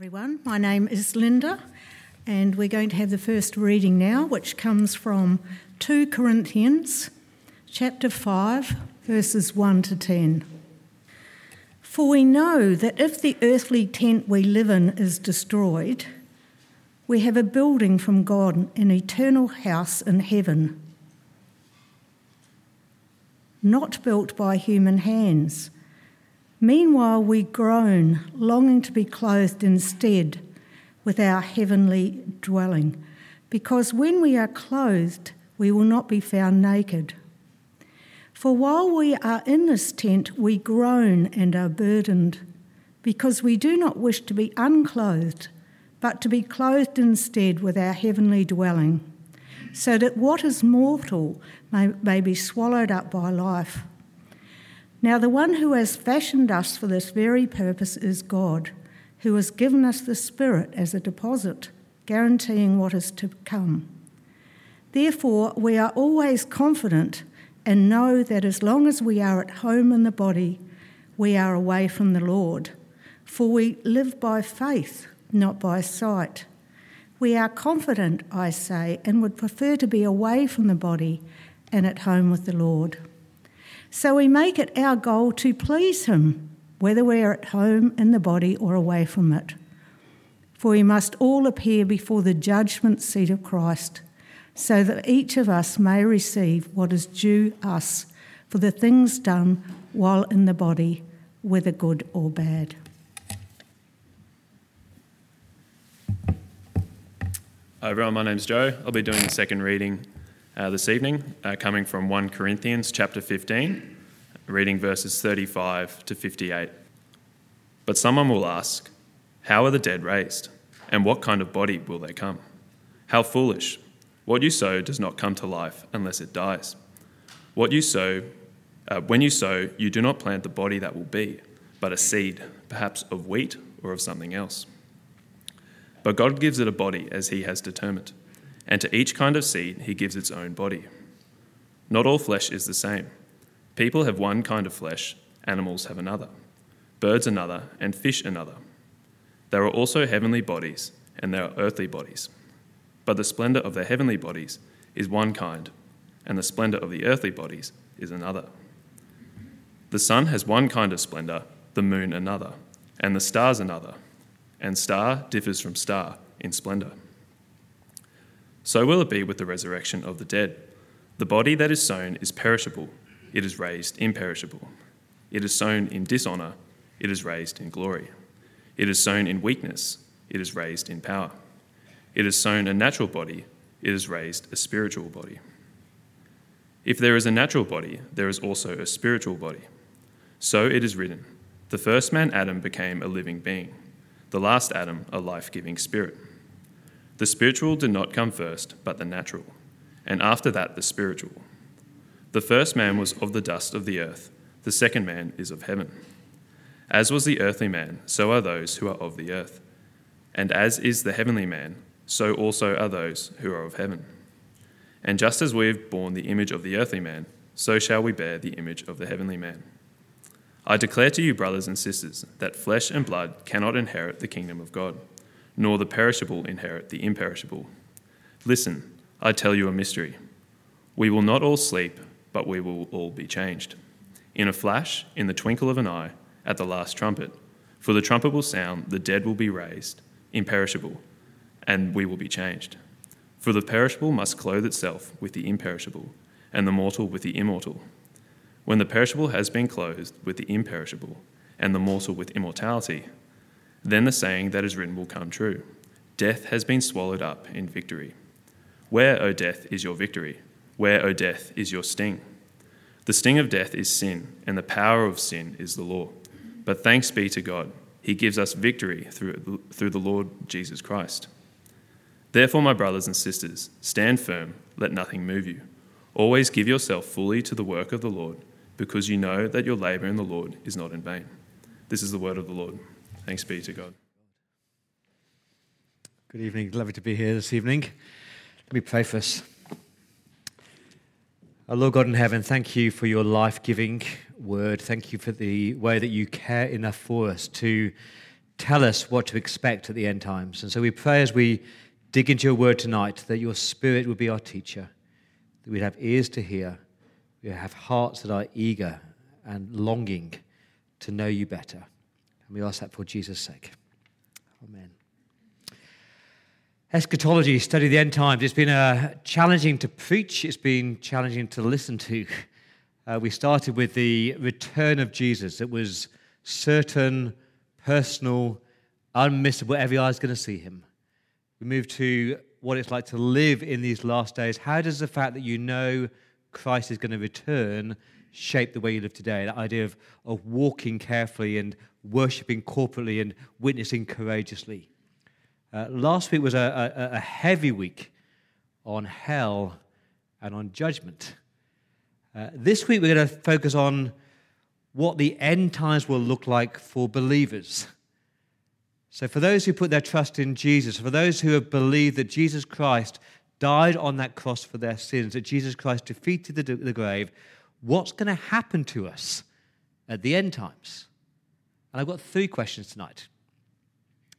everyone. My name is Linda, and we're going to have the first reading now, which comes from 2 Corinthians chapter 5, verses 1 to 10. For we know that if the earthly tent we live in is destroyed, we have a building from God, an eternal house in heaven, not built by human hands Meanwhile, we groan, longing to be clothed instead with our heavenly dwelling, because when we are clothed, we will not be found naked. For while we are in this tent, we groan and are burdened, because we do not wish to be unclothed, but to be clothed instead with our heavenly dwelling, so that what is mortal may, may be swallowed up by life. Now, the one who has fashioned us for this very purpose is God, who has given us the Spirit as a deposit, guaranteeing what is to come. Therefore, we are always confident and know that as long as we are at home in the body, we are away from the Lord. For we live by faith, not by sight. We are confident, I say, and would prefer to be away from the body and at home with the Lord. So we make it our goal to please Him, whether we're at home in the body or away from it. For we must all appear before the judgment seat of Christ, so that each of us may receive what is due us for the things done while in the body, whether good or bad. Hi everyone, my name's Joe. I'll be doing the second reading uh, this evening, uh, coming from 1 Corinthians chapter 15, reading verses 35 to 58. But someone will ask, How are the dead raised? And what kind of body will they come? How foolish! What you sow does not come to life unless it dies. What you sow, uh, when you sow, you do not plant the body that will be, but a seed, perhaps of wheat or of something else. But God gives it a body as He has determined and to each kind of seed he gives its own body. Not all flesh is the same. People have one kind of flesh, animals have another, birds another, and fish another. There are also heavenly bodies, and there are earthly bodies. But the splendor of the heavenly bodies is one kind, and the splendor of the earthly bodies is another. The sun has one kind of splendor, the moon another, and the stars another, and star differs from star in splendor. So will it be with the resurrection of the dead. The body that is sown is perishable, it is raised imperishable. It is sown in dishonor, it is raised in glory. It is sown in weakness, it is raised in power. It is sown a natural body, it is raised a spiritual body. If there is a natural body, there is also a spiritual body. So it is written The first man, Adam, became a living being, the last Adam, a life giving spirit. The spiritual did not come first, but the natural, and after that the spiritual. The first man was of the dust of the earth, the second man is of heaven. As was the earthly man, so are those who are of the earth. And as is the heavenly man, so also are those who are of heaven. And just as we have borne the image of the earthly man, so shall we bear the image of the heavenly man. I declare to you, brothers and sisters, that flesh and blood cannot inherit the kingdom of God nor the perishable inherit the imperishable. Listen, I tell you a mystery. We will not all sleep, but we will all be changed. In a flash, in the twinkle of an eye, at the last trumpet. For the trumpet will sound, the dead will be raised, imperishable, and we will be changed. For the perishable must clothe itself with the imperishable, and the mortal with the immortal. When the perishable has been clothed with the imperishable, and the mortal with immortality, then the saying that is written will come true Death has been swallowed up in victory. Where, O death, is your victory? Where, O death, is your sting? The sting of death is sin, and the power of sin is the law. But thanks be to God, He gives us victory through, through the Lord Jesus Christ. Therefore, my brothers and sisters, stand firm, let nothing move you. Always give yourself fully to the work of the Lord, because you know that your labour in the Lord is not in vain. This is the word of the Lord. Thanks be to God. Good evening. Lovely to be here this evening. Let me pray for us. Our Lord God in heaven, thank you for your life giving word. Thank you for the way that you care enough for us to tell us what to expect at the end times. And so we pray as we dig into your word tonight that your spirit would be our teacher, that we'd have ears to hear, we'd have hearts that are eager and longing to know you better. And we ask that for Jesus' sake. Amen. Eschatology, study the end times. It's been uh, challenging to preach, it's been challenging to listen to. Uh, we started with the return of Jesus. It was certain, personal, unmissable. Every eye is going to see him. We move to what it's like to live in these last days. How does the fact that you know Christ is going to return shape the way you live today? That idea of, of walking carefully and worshipping corporately and witnessing courageously. Uh, last week was a, a, a, heavy week on hell and on judgment. Uh, this week we're going to focus on what the end times will look like for believers. So, for those who put their trust in Jesus, for those who have believed that Jesus Christ died on that cross for their sins, that Jesus Christ defeated the, the grave, what's going to happen to us at the end times? And I've got three questions tonight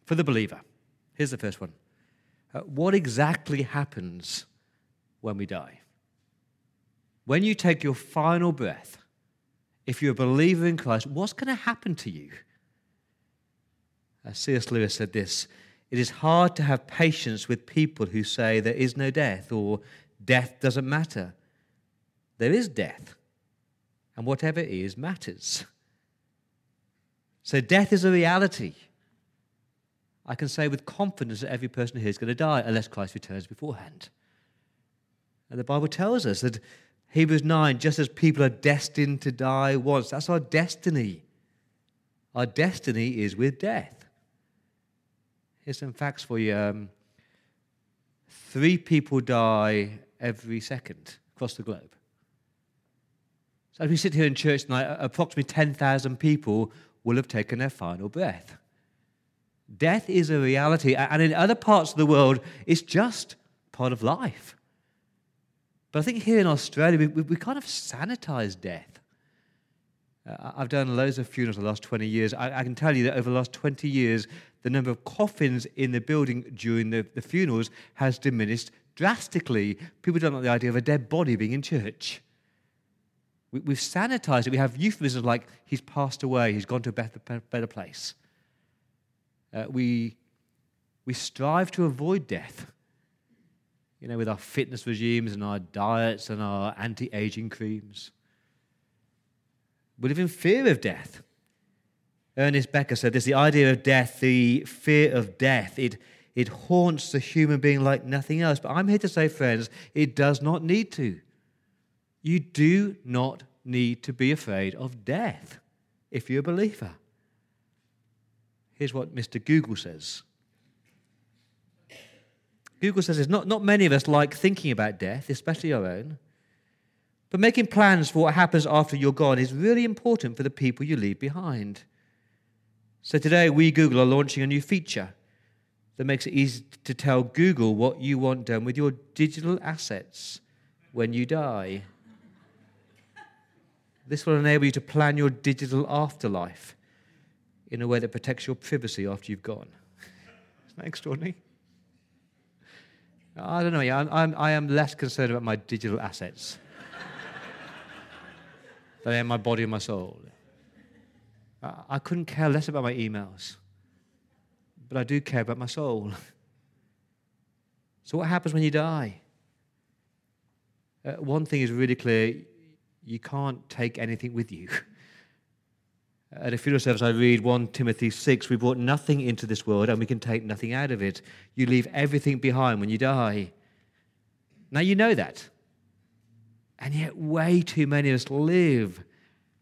for the believer. Here's the first one uh, What exactly happens when we die? When you take your final breath, if you're a believer in Christ, what's going to happen to you? As C.S. Lewis said this It is hard to have patience with people who say there is no death or death doesn't matter. There is death, and whatever is matters. So, death is a reality. I can say with confidence that every person here is going to die unless Christ returns beforehand. And the Bible tells us that Hebrews 9, just as people are destined to die once, that's our destiny. Our destiny is with death. Here's some facts for you. Um, three people die every second across the globe. So as we sit here in church tonight, approximately 10,000 people will have taken their final breath. Death is a reality, and in other parts of the world, it's just part of life. But I think here in Australia, we, we, we kind of sanitize death. Uh, I've done loads of funerals the last 20 years. I, I, can tell you that over the last 20 years, the number of coffins in the building during the, the funerals has diminished drastically. People don't like the idea of a dead body being in church. We, have sanitized it. We have euphemisms like, he's passed away, he's gone to a better, better place. Uh, we, we strive to avoid death you know, with our fitness regimes and our diets and our anti aging creams. We live in fear of death. Ernest Becker said this the idea of death, the fear of death, it, it haunts the human being like nothing else. But I'm here to say, friends, it does not need to. You do not need to be afraid of death if you're a believer. Here's what Mr. Google says Google says not, not many of us like thinking about death, especially our own. But making plans for what happens after you're gone is really important for the people you leave behind. So today, we Google are launching a new feature that makes it easy to tell Google what you want done with your digital assets when you die. This will enable you to plan your digital afterlife in a way that protects your privacy after you've gone. Isn't that extraordinary? I don't know. I'm, I'm, I am less concerned about my digital assets than I am my body and my soul. I, I couldn't care less about my emails, but I do care about my soul. so, what happens when you die? Uh, one thing is really clear you can't take anything with you. At a funeral service, I read 1 Timothy 6 We brought nothing into this world and we can take nothing out of it. You leave everything behind when you die. Now, you know that. And yet, way too many of us live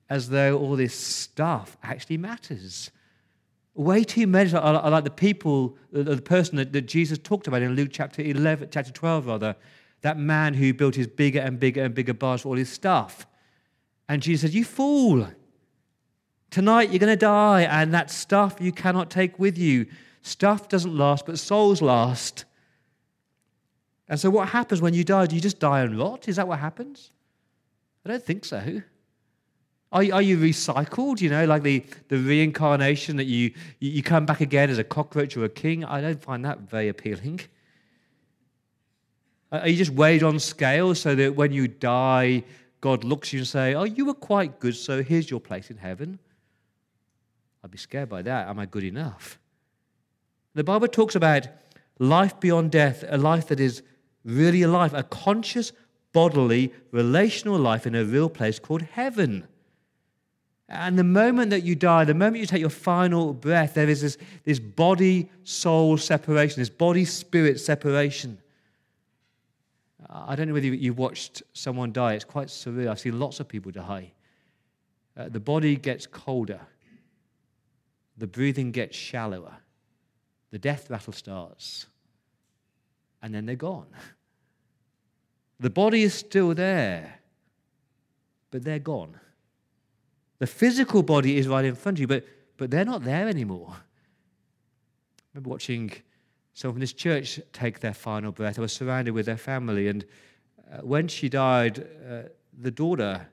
as though all this stuff actually matters. Way too many are, like the people, the person that, Jesus talked about in Luke chapter 11, chapter 12, rather, that man who built his bigger and bigger and bigger barns for all his stuff. And Jesus said, You fool. Tonight you're going to die, and that stuff you cannot take with you. Stuff doesn't last, but souls last. And so, what happens when you die? Do you just die and rot? Is that what happens? I don't think so. Are, are you recycled? You know, like the, the reincarnation that you, you come back again as a cockroach or a king? I don't find that very appealing. Uh, Are you just weighed on scales so that when you die, God looks at you and say, "Oh, you were quite good, so here's your place in heaven." I'd be scared by that. Am I good enough? The Bible talks about life beyond death, a life that is really a life, a conscious, bodily, relational life in a real place called heaven. And the moment that you die, the moment you take your final breath, there is this, this body soul separation, this body spirit separation. I don't know whether you've watched someone die. It's quite surreal. I've seen lots of people die. Uh, the body gets colder, the breathing gets shallower, the death rattle starts, and then they're gone. The body is still there, but they're gone. The physical body is right in front of you, but, but they're not there anymore. I remember watching someone from this church take their final breath. I was surrounded with their family, and uh, when she died, uh, the daughter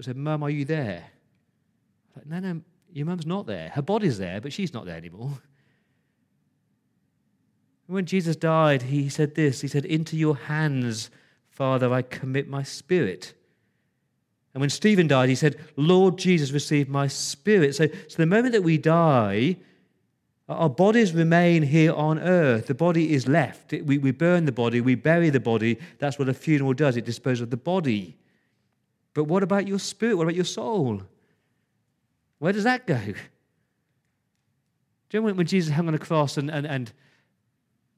said, Mum, are you there? I like, no, no, your mum's not there. Her body's there, but she's not there anymore. When Jesus died, he said this He said, Into your hands, Father, I commit my spirit. And when Stephen died, he said, Lord Jesus, receive my spirit. So, so the moment that we die, our bodies remain here on earth. The body is left. We, we burn the body, we bury the body. That's what a funeral does, it disposes of the body. But what about your spirit? What about your soul? Where does that go? Do you know when, Jesus hung on the cross and, and, and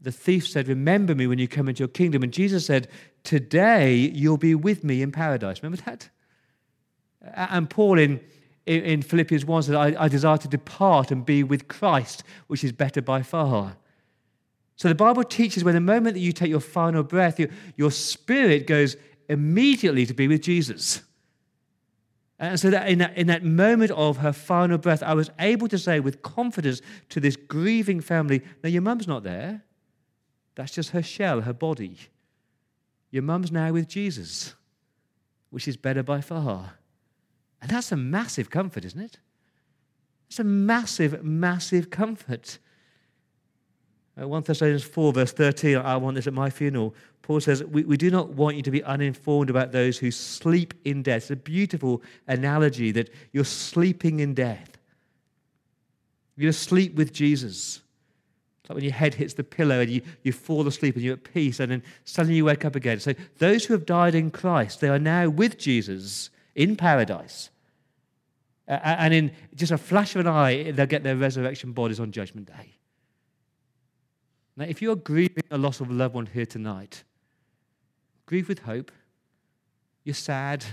the thief said, Remember me when you come into your kingdom? And Jesus said, Today you'll be with me in paradise. Remember that? And Paul in in, Philippians 1 says, I, I desire to depart and be with Christ, which is better by far. So the Bible teaches when the moment that you take your final breath, your, your spirit goes immediately to be with Jesus. And so that in, that in that moment of her final breath, I was able to say with confidence to this grieving family, No, your mum's not there. That's just her shell, her body. Your mum's now with Jesus, which is better by far. And that's a massive comfort, isn't it? It's a massive, massive comfort. Uh, 1 Thessalonians 4, verse 13, I want this at my funeral. Paul says, we, we do not want you to be uninformed about those who sleep in death. It's a beautiful analogy that you're sleeping in death. You're asleep with Jesus. It's like when your head hits the pillow and you, you fall asleep and you're at peace, and then suddenly you wake up again. So, those who have died in Christ, they are now with Jesus in paradise. And in just a flash of an eye, they'll get their resurrection bodies on Judgment Day. Now, if you're grieving a loss of a loved one here tonight, grieve with hope. You're sad,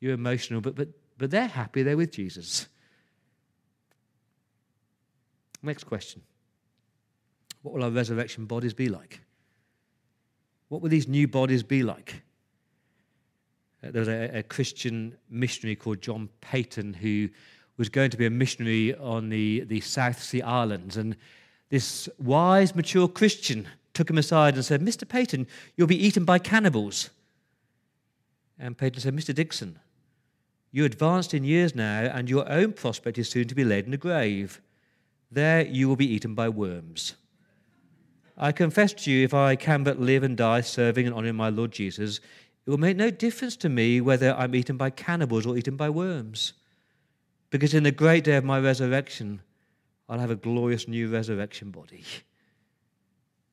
you're emotional, but, but, but they're happy, they're with Jesus. Next question What will our resurrection bodies be like? What will these new bodies be like? Uh, there was a, a, Christian missionary called John Paton who was going to be a missionary on the, the South Sea Islands. And this wise, mature Christian took him aside and said, Mr. Paton, you'll be eaten by cannibals. And Paton said, Mr. Dickson, you're advanced in years now, and your own prospect is soon to be laid in the grave. There you will be eaten by worms. I confess to you, if I can but live and die serving and honoring my Lord Jesus, it will make no difference to me whether I'm eaten by cannibals or eaten by worms. Because in the great day of my resurrection, I'll have a glorious new resurrection body.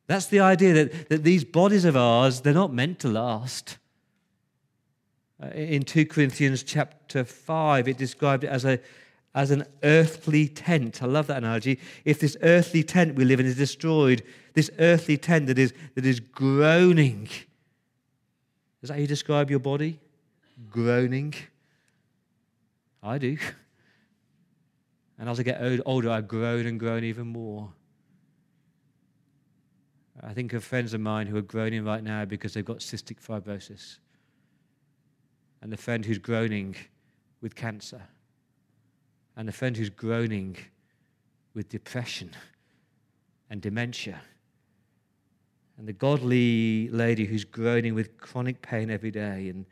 That's the idea that, that these bodies of ours, they're not meant to last. Uh, in 2 Corinthians chapter 5, it described it as, a, as an earthly tent. I love that analogy. If this earthly tent we live in is destroyed, this earthly tent that is, that is groaning, is that how you describe your body? Groaning. I do. And as I get older, I groan and groan even more. I think of friends of mine who are groaning right now because they've got cystic fibrosis. And the friend who's groaning with cancer. And the friend who's groaning with depression and dementia and the godly lady who's groaning with chronic pain every day. And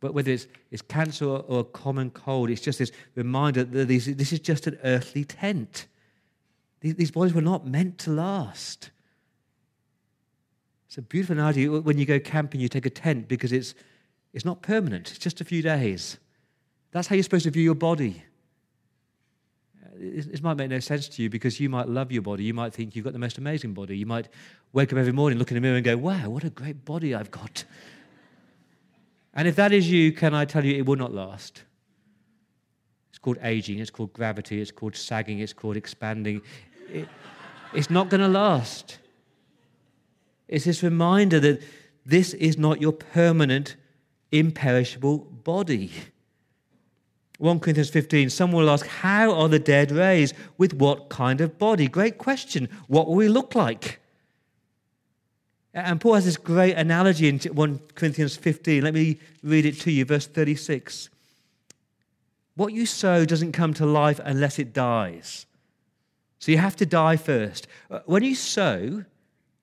But whether it's, it's cancer or, a common cold, it's just this reminder that these, this is just an earthly tent. These, these bodies were not meant to last. It's a beautiful analogy. When you go camping, you take a tent because it's, it's not permanent, it's just a few days. That's how you're supposed to view your body. This might make no sense to you because you might love your body. You might think you've got the most amazing body. You might wake up every morning, look in the mirror, and go, wow, what a great body I've got. And if that is you, can I tell you, it will not last. It's called aging, it's called gravity, it's called sagging, it's called expanding. It, it's not going to last. It's this reminder that this is not your permanent, imperishable body. 1 Corinthians 15, someone will ask, How are the dead raised? With what kind of body? Great question. What will we look like? And Paul has this great analogy in 1 Corinthians 15. Let me read it to you, verse 36. What you sow doesn't come to life unless it dies. So you have to die first. Uh, when you sow,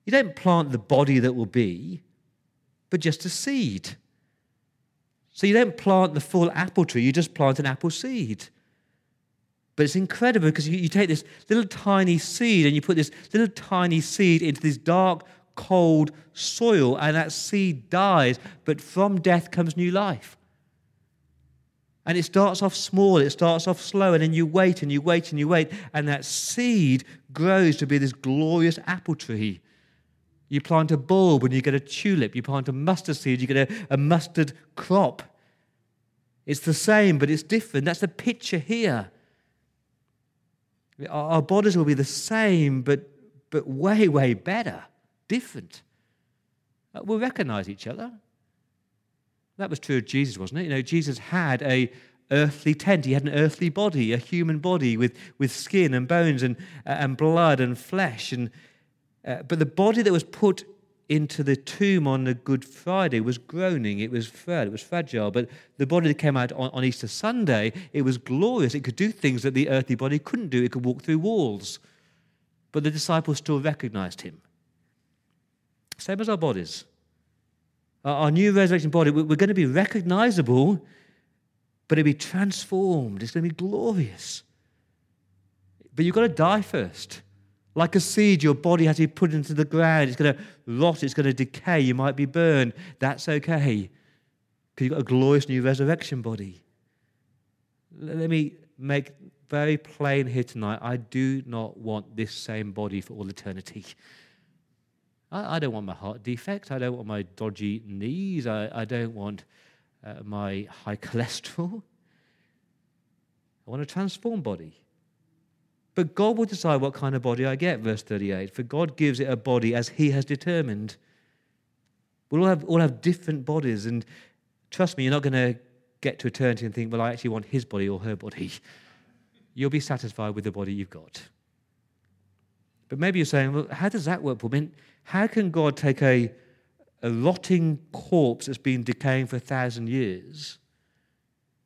you don't plant the body that will be, but just a seed. So you don't plant the full apple tree, you just plant an apple seed. But it's incredible because you, you, take this little tiny seed and you put this little tiny seed into this dark, cold soil, and that seed dies, but from death comes new life. And it starts off small, it starts off slow, and then you wait and you wait and you wait, and that seed grows to be this glorious apple tree. You plant a bulb and you get a tulip. You plant a mustard seed, you get a, a mustard crop. It's the same, but it's different. That's the picture here. Our bodies will be the same, but, but way, way better, different. Uh, we'll recognize each other. That was true of Jesus, wasn't it? You know, Jesus had a earthly tent. He had an earthly body, a human body with, with skin and bones and, and blood and flesh. And uh, but the body that was put into the tomb on the Good Friday was groaning, it was frail, it was fragile. But the body that came out on, on Easter Sunday, it was glorious. It could do things that the earthly body couldn't do. It could walk through walls. But the disciples still recognized him. Same as our bodies. Our, our new resurrection body, we're going to be recognizable, but it'll be transformed. It's going to be glorious. But you've got to die first. Like a seed, your body has to be put into the ground. It's going to rot, it's going to decay. You might be burned. That's okay because you've got a glorious new resurrection body. Let me make very plain here tonight I do not want this same body for all eternity. I, I don't want my heart defect. I don't want my dodgy knees. I, I don't want uh, my high cholesterol. I want a transformed body. But God will decide what kind of body I get, verse 38. For God gives it a body as He has determined. We'll all have, all have different bodies. And trust me, you're not going to get to eternity and think, well, I actually want His body or her body. You'll be satisfied with the body you've got. But maybe you're saying, well, how does that work, Paul? I mean, how can God take a, a rotting corpse that's been decaying for a thousand years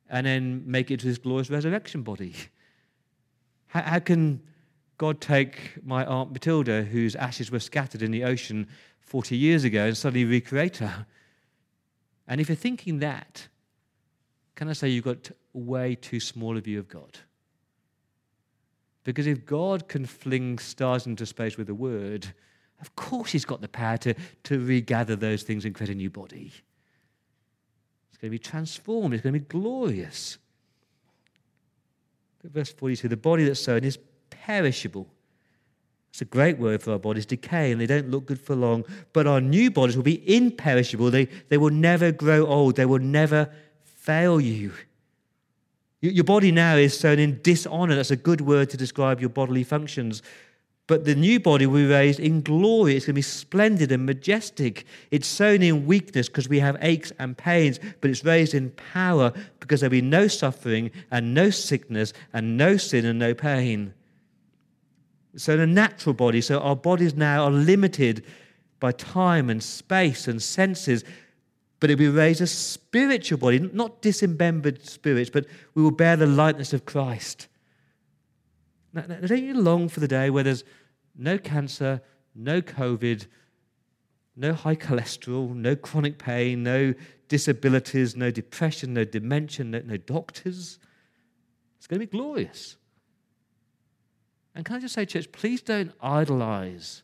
and then make it to this glorious resurrection body? How, how can God take my Aunt Matilda, whose ashes were scattered in the ocean 40 years ago, and suddenly recreate her? And if you're thinking that, can I say you've got way too small a view of God? Because if God can fling stars into space with a word, of course He's got the power to, to regather those things and create a new body. It's going to be transformed, it's going to be glorious verse 42 the body that's sown is perishable. It's a great word for our bodies, decay, and they don't look good for long. But our new bodies will be imperishable. They, they will never grow old. They will never fail you. Your body now is sown in dishonor. That's a good word to describe your bodily functions. But the new body will be raised in glory. It's going to be splendid and majestic. It's sown in weakness because we have aches and pains, but it's raised in power because there'll be no suffering and no sickness and no sin and no pain. So, the natural body, so our bodies now are limited by time and space and senses, but it'll be raised a spiritual body, not disembembered spirits, but we will bear the likeness of Christ. Now, don't you long for the day where there's no cancer, no COVID, no high cholesterol, no chronic pain, no disabilities, no depression, no dementia, no, no doctors. It's going to be glorious. And can I just say, church, please don't idolize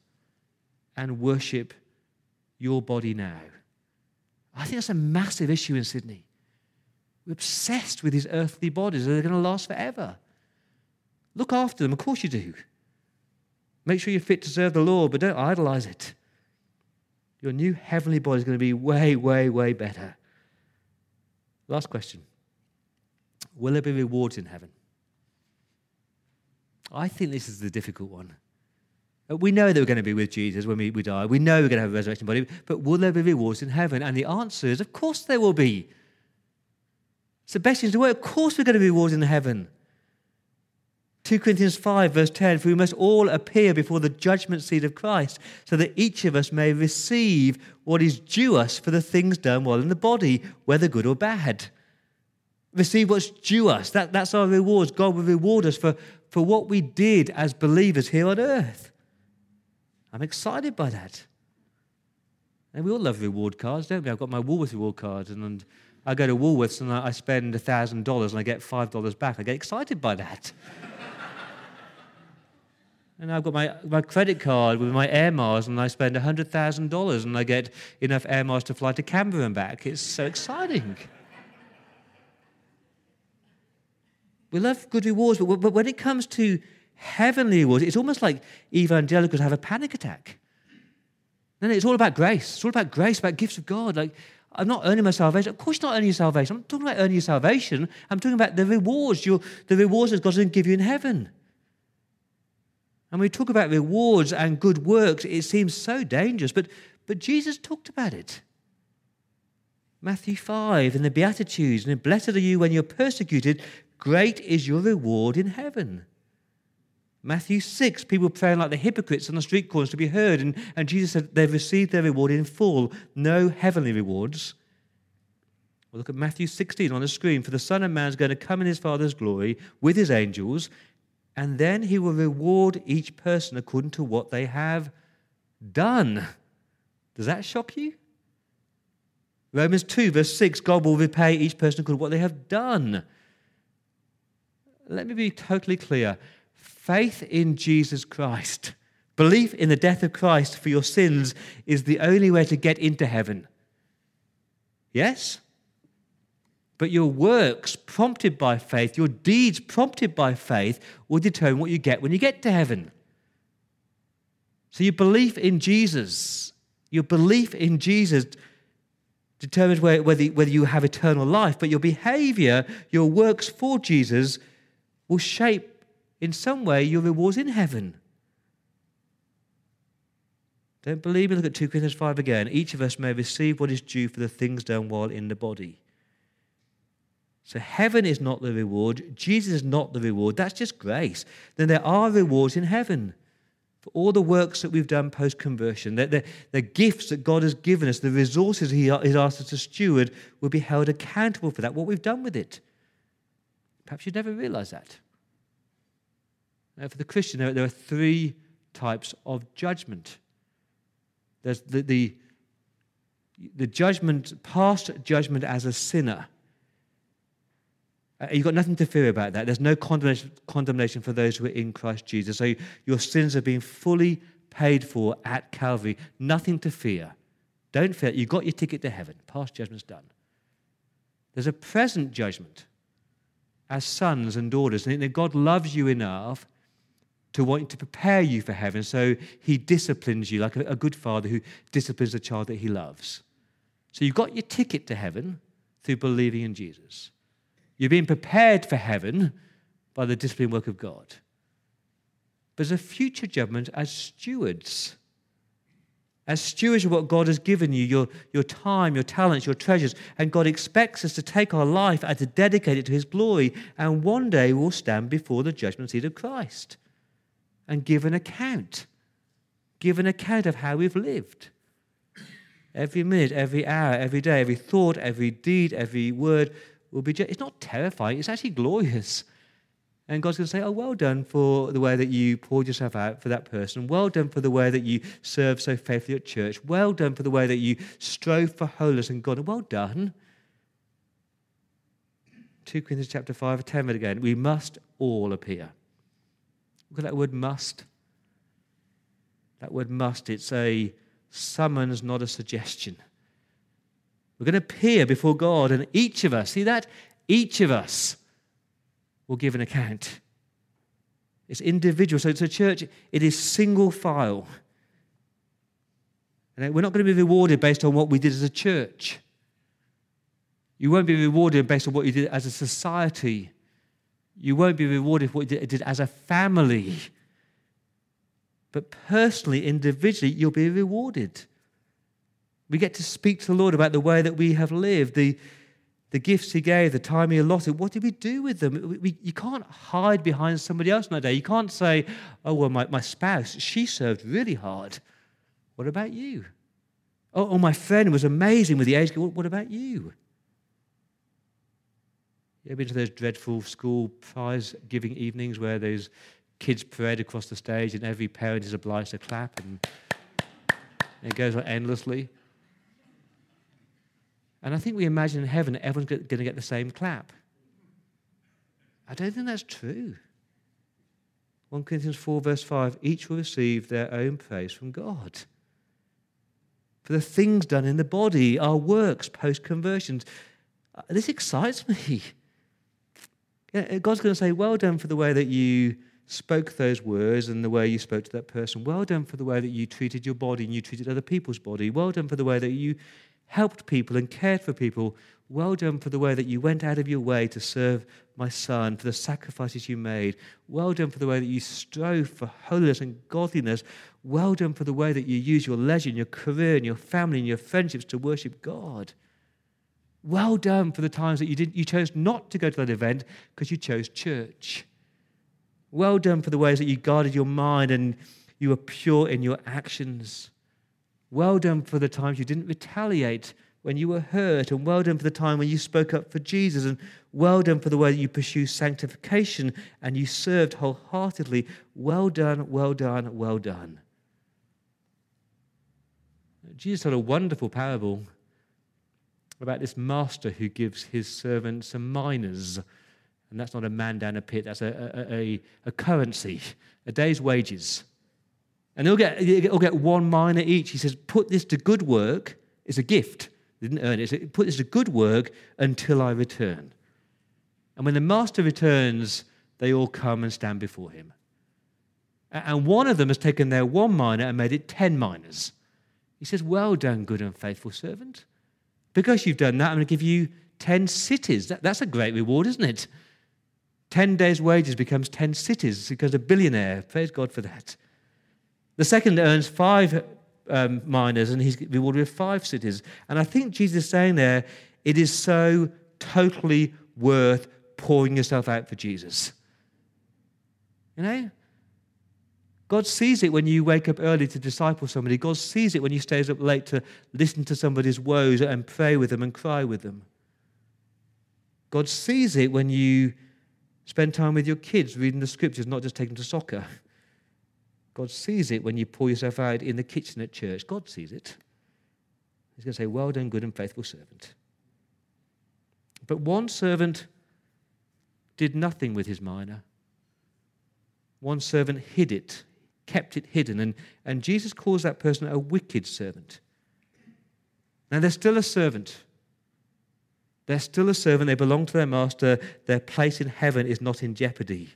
and worship your body now. I think that's a massive issue in Sydney. We're obsessed with these earthly bodies. They're going to last forever. Look after them. Of course you do. Make sure you're fit to serve the Lord, but don't idolize it. Your new heavenly body is going to be way, way, way better. Last question Will there be rewards in heaven? I think this is the difficult one. Uh, we know that we're going to be with Jesus when we, we die. We know we're going to have a resurrection body, but will there be rewards in heaven? And the answer is, of course there will be. It's the best thing to work. Of course we're going to be rewards in heaven. 2 Corinthians 5, verse 10 For we must all appear before the judgment seat of Christ, so that each of us may receive what is due us for the things done while in the body, whether good or bad. Receive what's due us. That, that's our rewards. God will reward us for, for what we did as believers here on earth. I'm excited by that. And we all love reward cards, don't we? I've got my Woolworths reward cards, and, and I go to Woolworths and I, I spend $1,000 and I get $5 back. I get excited by that. And I've got my, my credit card with my air miles, and I spend $100,000 and I get enough air miles to fly to Canberra and back. It's so exciting. we love good rewards, but, but when it comes to heavenly rewards, it's almost like evangelicals have a panic attack. No, no, it's all about grace. It's all about grace, about gifts of God. Like, I'm not earning my salvation. Of course, not earning your salvation. I'm talking about earning your salvation. I'm talking about the rewards, your, the rewards that God's going to give you in heaven. And we talk about rewards and good works, it seems so dangerous, but, but Jesus talked about it. Matthew 5 in the Beatitudes, and blessed are you when you're persecuted, great is your reward in heaven. Matthew 6, people praying like the hypocrites on the street corners to be heard, and, and Jesus said they've received their reward in full, no heavenly rewards. Well, look at Matthew 16 on the screen. For the Son of Man is going to come in his Father's glory with his angels, and then he will reward each person according to what they have done. Does that shock you? Romans 2, verse 6 God will repay each person according to what they have done. Let me be totally clear faith in Jesus Christ, belief in the death of Christ for your sins, is the only way to get into heaven. Yes? But your works, prompted by faith, your deeds, prompted by faith, will determine what you get when you get to heaven. So your belief in Jesus, your belief in Jesus determines whether, whether you have eternal life, but your behavior, your works for Jesus, will shape in some way your rewards in heaven. Don't believe me? Look at 2 Corinthians 5 again. Each of us may receive what is due for the things done while in the body. So heaven is not the reward, Jesus is not the reward, that's just grace. Then there are rewards in heaven for all the works that we've done post conversion, the, the, the, gifts that God has given us, the resources He has asked us to steward, will be held accountable for that, what we've done with it. Perhaps you'd never realize that. Now, for the Christian, there, there are three types of judgment there's the, the, the judgment, past judgment as a sinner uh, you've got nothing to fear about that. There's no condemnation, condemnation for those who are in Christ Jesus. So your sins have been fully paid for at Calvary. Nothing to fear. Don't fear. You've got your ticket to heaven. Past judgment's done. There's a present judgment as sons and daughters. And God loves you enough to want to prepare you for heaven. So he disciplines you like a good father who disciplines the child that he loves. So you've got your ticket to heaven through believing in Jesus. You're being prepared for heaven by the discipline work of God. But there's a future judgment as stewards. As stewards of what God has given you, your, your time, your talents, your treasures. And God expects us to take our life and to dedicate it to His glory. And one day we'll stand before the judgment seat of Christ and give an account. Give an account of how we've lived. Every minute, every hour, every day, every thought, every deed, every word will be. It's not terrifying, it's actually glorious. And God's going to say, Oh, well done for the way that you poured yourself out for that person. Well done for the way that you served so faithfully at church. Well done for the way that you strove for holiness and God. Well done. 2 Corinthians chapter 5, 10 again. We must all appear. Look at that word must. That word must, it's a summons, not a suggestion. We're going to appear before God, and each of us, see that? Each of us will give an account. It's individual. So it's a church, it is single file. And we're not going to be rewarded based on what we did as a church. You won't be rewarded based on what you did as a society. You won't be rewarded for what you did as a family. But personally, individually, you'll be rewarded. We get to speak to the Lord about the way that we have lived, the, the gifts He gave, the time He allotted. What did we do with them? We, we, you can't hide behind somebody else on that day. You can't say, oh, well, my, my spouse, she served really hard. What about you? Oh, oh my friend was amazing with the age. What, what about you? You ever been to those dreadful school prize giving evenings where those kids parade across the stage and every parent is obliged to clap and it goes on endlessly? And I think we imagine in heaven everyone's going to get the same clap. I don't think that's true. 1 Corinthians 4, verse 5 each will receive their own praise from God. For the things done in the body, our works, post conversions. Uh, this excites me. God's going to say, Well done for the way that you spoke those words and the way you spoke to that person. Well done for the way that you treated your body and you treated other people's body. Well done for the way that you helped people and cared for people. Well done for the way that you went out of your way to serve my son, for the sacrifices you made. Well done for the way that you strove for holiness and godliness. Well done for the way that you use your leisure and your career and your family and your friendships to worship God. Well done for the times that you, did, you chose not to go to that event because you chose church. Well done for the ways that you guarded your mind and you were pure in your actions. Well done for the times you didn't retaliate when you were hurt, and well done for the time when you spoke up for Jesus, and well done for the way that you pursued sanctification and you served wholeheartedly. Well done, well done, well done. Jesus had a wonderful parable about this master who gives his servants some miners. And that's not a man down a pit, that's a, a, a, a currency, a day's wages. And they'll get, they'll get one mina each. He says, Put this to good work. It's a gift. They didn't earn it. Put this to good work until I return. And when the master returns, they all come and stand before him. And one of them has taken their one mina and made it ten minas. He says, Well done, good and faithful servant. Because you've done that, I'm going to give you 10 cities. That, that's a great reward, isn't it? 10 days' wages becomes 10 cities. He becomes a billionaire. Praise God for that. The second earns five um, minas and he's rewarded with five cities. And I think Jesus is saying there, it is so totally worth pouring yourself out for Jesus. You know? God sees it when you wake up early to disciple somebody. God sees it when you stay up late to listen to somebody's woes and pray with them and cry with them. God sees it when you spend time with your kids reading the scriptures, not just taking them to soccer. God sees it when you pour yourself out in the kitchen at church. God sees it. He's going to say, Well done, good and faithful servant. But one servant did nothing with his mina. One servant hid it kept it hidden. And, and Jesus calls that person a wicked servant. Now, they're still a servant. They're still a servant. They belong to their master. Their place in heaven is not in jeopardy.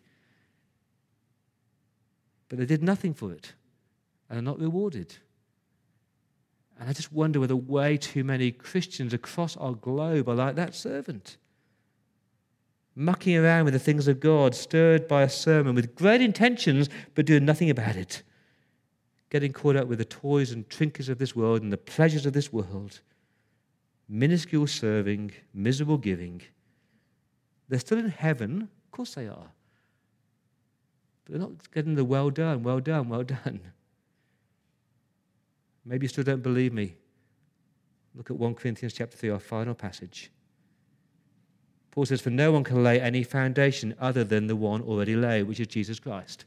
But they did nothing for it and are not rewarded. And I just wonder whether way too many Christians across our globe are like that servant mucking around with the things of God, stirred by a sermon with great intentions, but doing nothing about it. Getting caught up with the toys and trinkets of this world and the pleasures of this world. Minuscule serving, miserable giving. They're still in heaven. Of course they are. But they're not getting the well done, well done, well done. Maybe you still don't believe me. Look at 1 Corinthians chapter 3, our final passage. Paul says, For no one can lay any foundation other than the one already laid, which is Jesus Christ.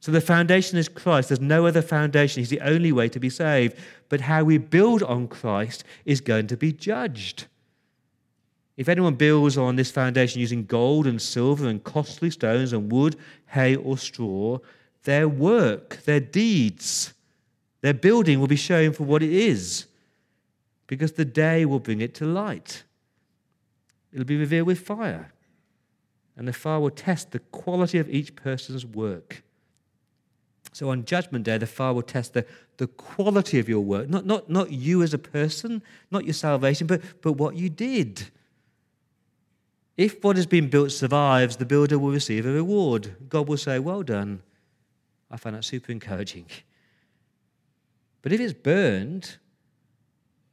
So the foundation is Christ. There's no other foundation. He's the only way to be saved. But how we build on Christ is going to be judged. If anyone builds on this foundation using gold and silver and costly stones and wood, hay, or straw, their work, their deeds, their building will be shown for what it is, because the day will bring it to light. It'll be revealed with fire, and the fire will test the quality of each person's work. So on Judgment Day, the fire will test the, the quality of your work, not, not, not you as a person, not your salvation, but, but what you did. If what has been built survives, the builder will receive a reward. God will say, Well done. I find that super encouraging. But if it's burned,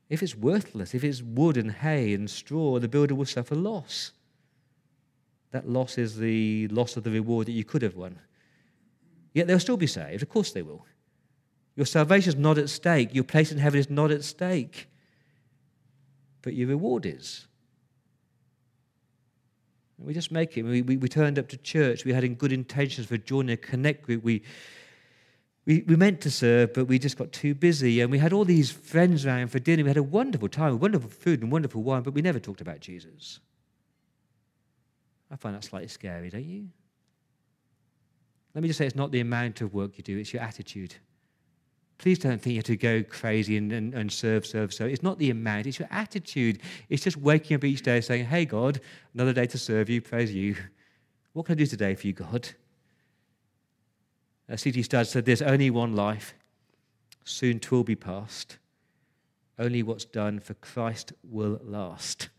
if it's worthless, if it's wood and hay and straw, the builder will suffer loss. That loss is the loss of the reward that you could have won. Yet they'll still be saved. Of course they will. Your salvation is not at stake. Your place in heaven is not at stake. But your reward is. We just make it. We, we, we, turned up to church. We had in good intentions for joining a connect group. We, we, we meant to serve, but we just got too busy. And we had all these friends around for dinner. We had a wonderful time, wonderful food and wonderful wine, but we never talked about Jesus. I find that slightly scary, don't you? Let me just say it's not the amount of work you do, it's your attitude. Please don't think you have to go crazy and, and, and serve, serve, serve. It's not the amount, it's your attitude. It's just waking up each day saying, Hey, God, another day to serve you, praise you. What can I do today for you, God? Uh, C.T. Studd said, There's only one life, soon twill be past. Only what's done for Christ will last.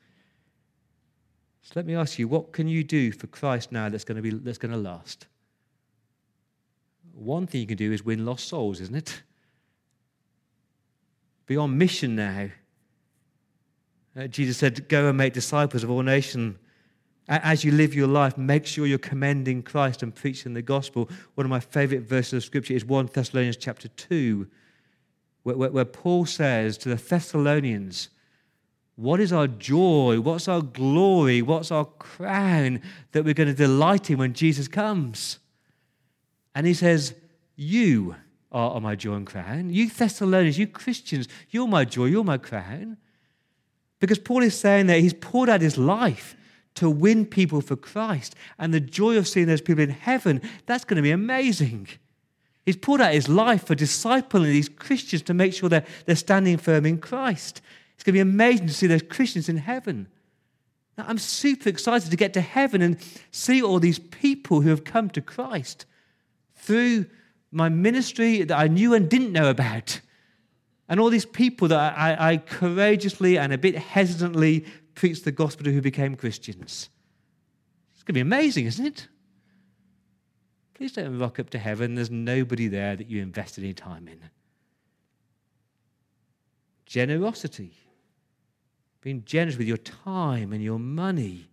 So let me ask you, what can you do for Christ now that's going to, be, that's going to last? One thing you can do is win lost souls, isn't it? Be on mission now. Uh, Jesus said, Go and make disciples of all nations. As you live your life, make sure you're commending Christ and preaching the gospel. One of my favorite verses of scripture is 1 Thessalonians chapter 2, where, where, where Paul says to the Thessalonians, What is our joy? What's our glory? What's our crown that we're going to delight in when Jesus comes? And he says, You Oh, are my joy and crown. You Thessalonians, you Christians, you're my joy, you're my crown. Because Paul is saying that he's poured out his life to win people for Christ. And the joy of seeing those people in heaven, that's going to be amazing. He's poured out his life for discipling these Christians to make sure that they're standing firm in Christ. It's going to be amazing to see those Christians in heaven. Now, I'm super excited to get to heaven and see all these people who have come to Christ through my ministry that I knew and didn't know about. And all these people that I, I courageously and a bit hesitantly preached the gospel to who became Christians. It's going to be amazing, isn't it? Please don't rock up to heaven. There's nobody there that you invested any time in. Generosity. Being generous with your time and your money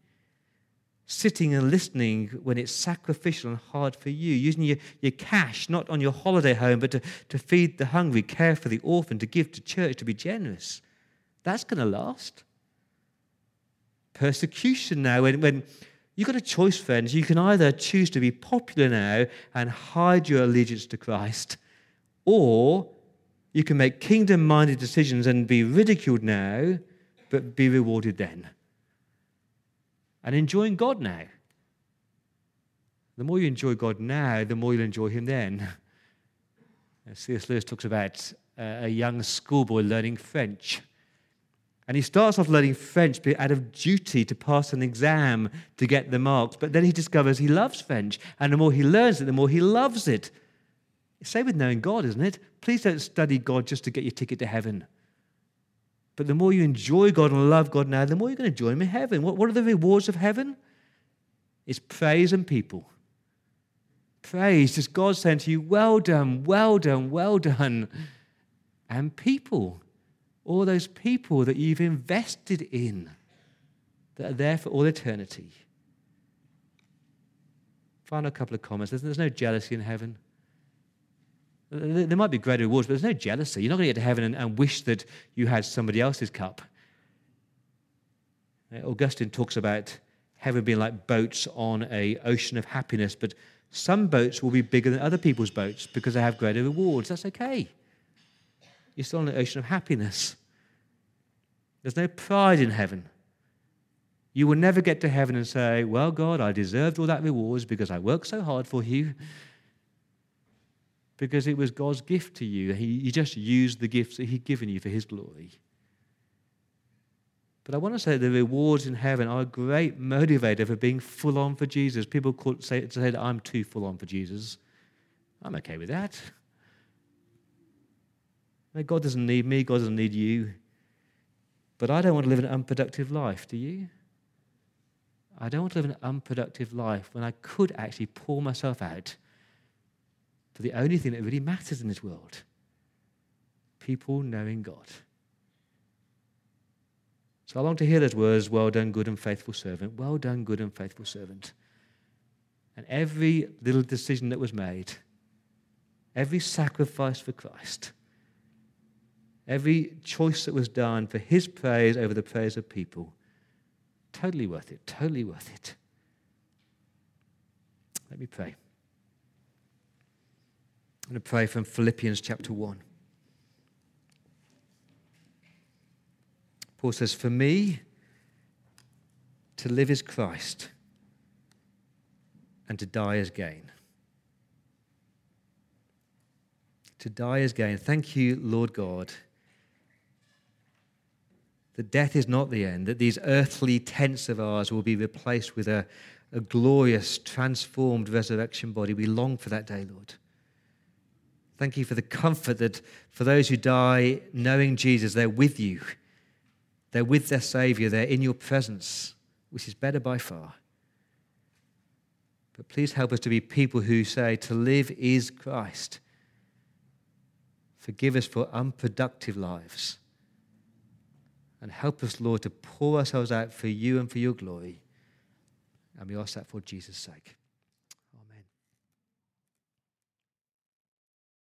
sitting and listening when it's sacrificial and hard for you, using your, your cash not on your holiday home, but to, to feed the hungry, care for the orphan, to give to church, to be generous. That's going to last. Persecution now, when, when you've got a choice, friends, you can either choose to be popular now and hide your allegiance to Christ, or you can make kingdom minded decisions and be ridiculed now, but be rewarded then and enjoying God now. The more you enjoy God now, the more you'll enjoy Him then. C.S. Lewis talks about uh, a young schoolboy learning French. And he starts off learning French out of duty to pass an exam to get the marks. But then he discovers he loves French. And the more he learns it, the more he loves it. Same with knowing God, isn't it? Please don't study God just to get your ticket to heaven. But the more you enjoy God and love God now, the more you're going to enjoy Him in heaven. What, what are the rewards of heaven? It's praise and people. Praise, just God saying to you, Well done, well done, well done. And people, all those people that you've invested in, that are there for all eternity. Final couple of comments. There's, there's no jealousy in heaven. There might be great rewards, but there's no jealousy. You're not going to get to heaven and, and wish that you had somebody else's cup. Uh, Augustine talks about heaven being like boats on a ocean of happiness, but some boats will be bigger than other people's boats because they have greater rewards. That's okay. You're still on an ocean of happiness. There's no pride in heaven. You will never get to heaven and say, Well, God, I deserved all that rewards because I worked so hard for you. Because it was God's gift to you. He, just used the gifts that He'd given you for His glory. But I want to say the rewards in heaven are a great motivator for being full on for Jesus. People call, say, say that I'm too full on for Jesus. I'm okay with that. God doesn't need me, God doesn't need you. But I don't want to live an unproductive life, do you? I don't want to live an unproductive life when I could actually pour myself out for the only thing that really matters in this world people knowing God. So I long to hear those words, well done, good and faithful servant. Well done, good and faithful servant. And every little decision that was made, every sacrifice for Christ, every choice that was done for his praise over the praise of people, totally worth it, totally worth it. Let me pray. I'm going to pray from Philippians chapter 1. Paul says, For me, to live is Christ, and to die is gain. To die is gain. Thank you, Lord God, that death is not the end, that these earthly tents of ours will be replaced with a, a glorious, transformed resurrection body. We long for that day, Lord. Thank you for the comfort that for those who die knowing Jesus, they're with you they're with their Savior, they're in your presence, which is better by far. But please help us to be people who say, To live is Christ. Forgive us for unproductive lives. And help us, Lord, to pour ourselves out for you and for your glory. And we ask that for Jesus' sake.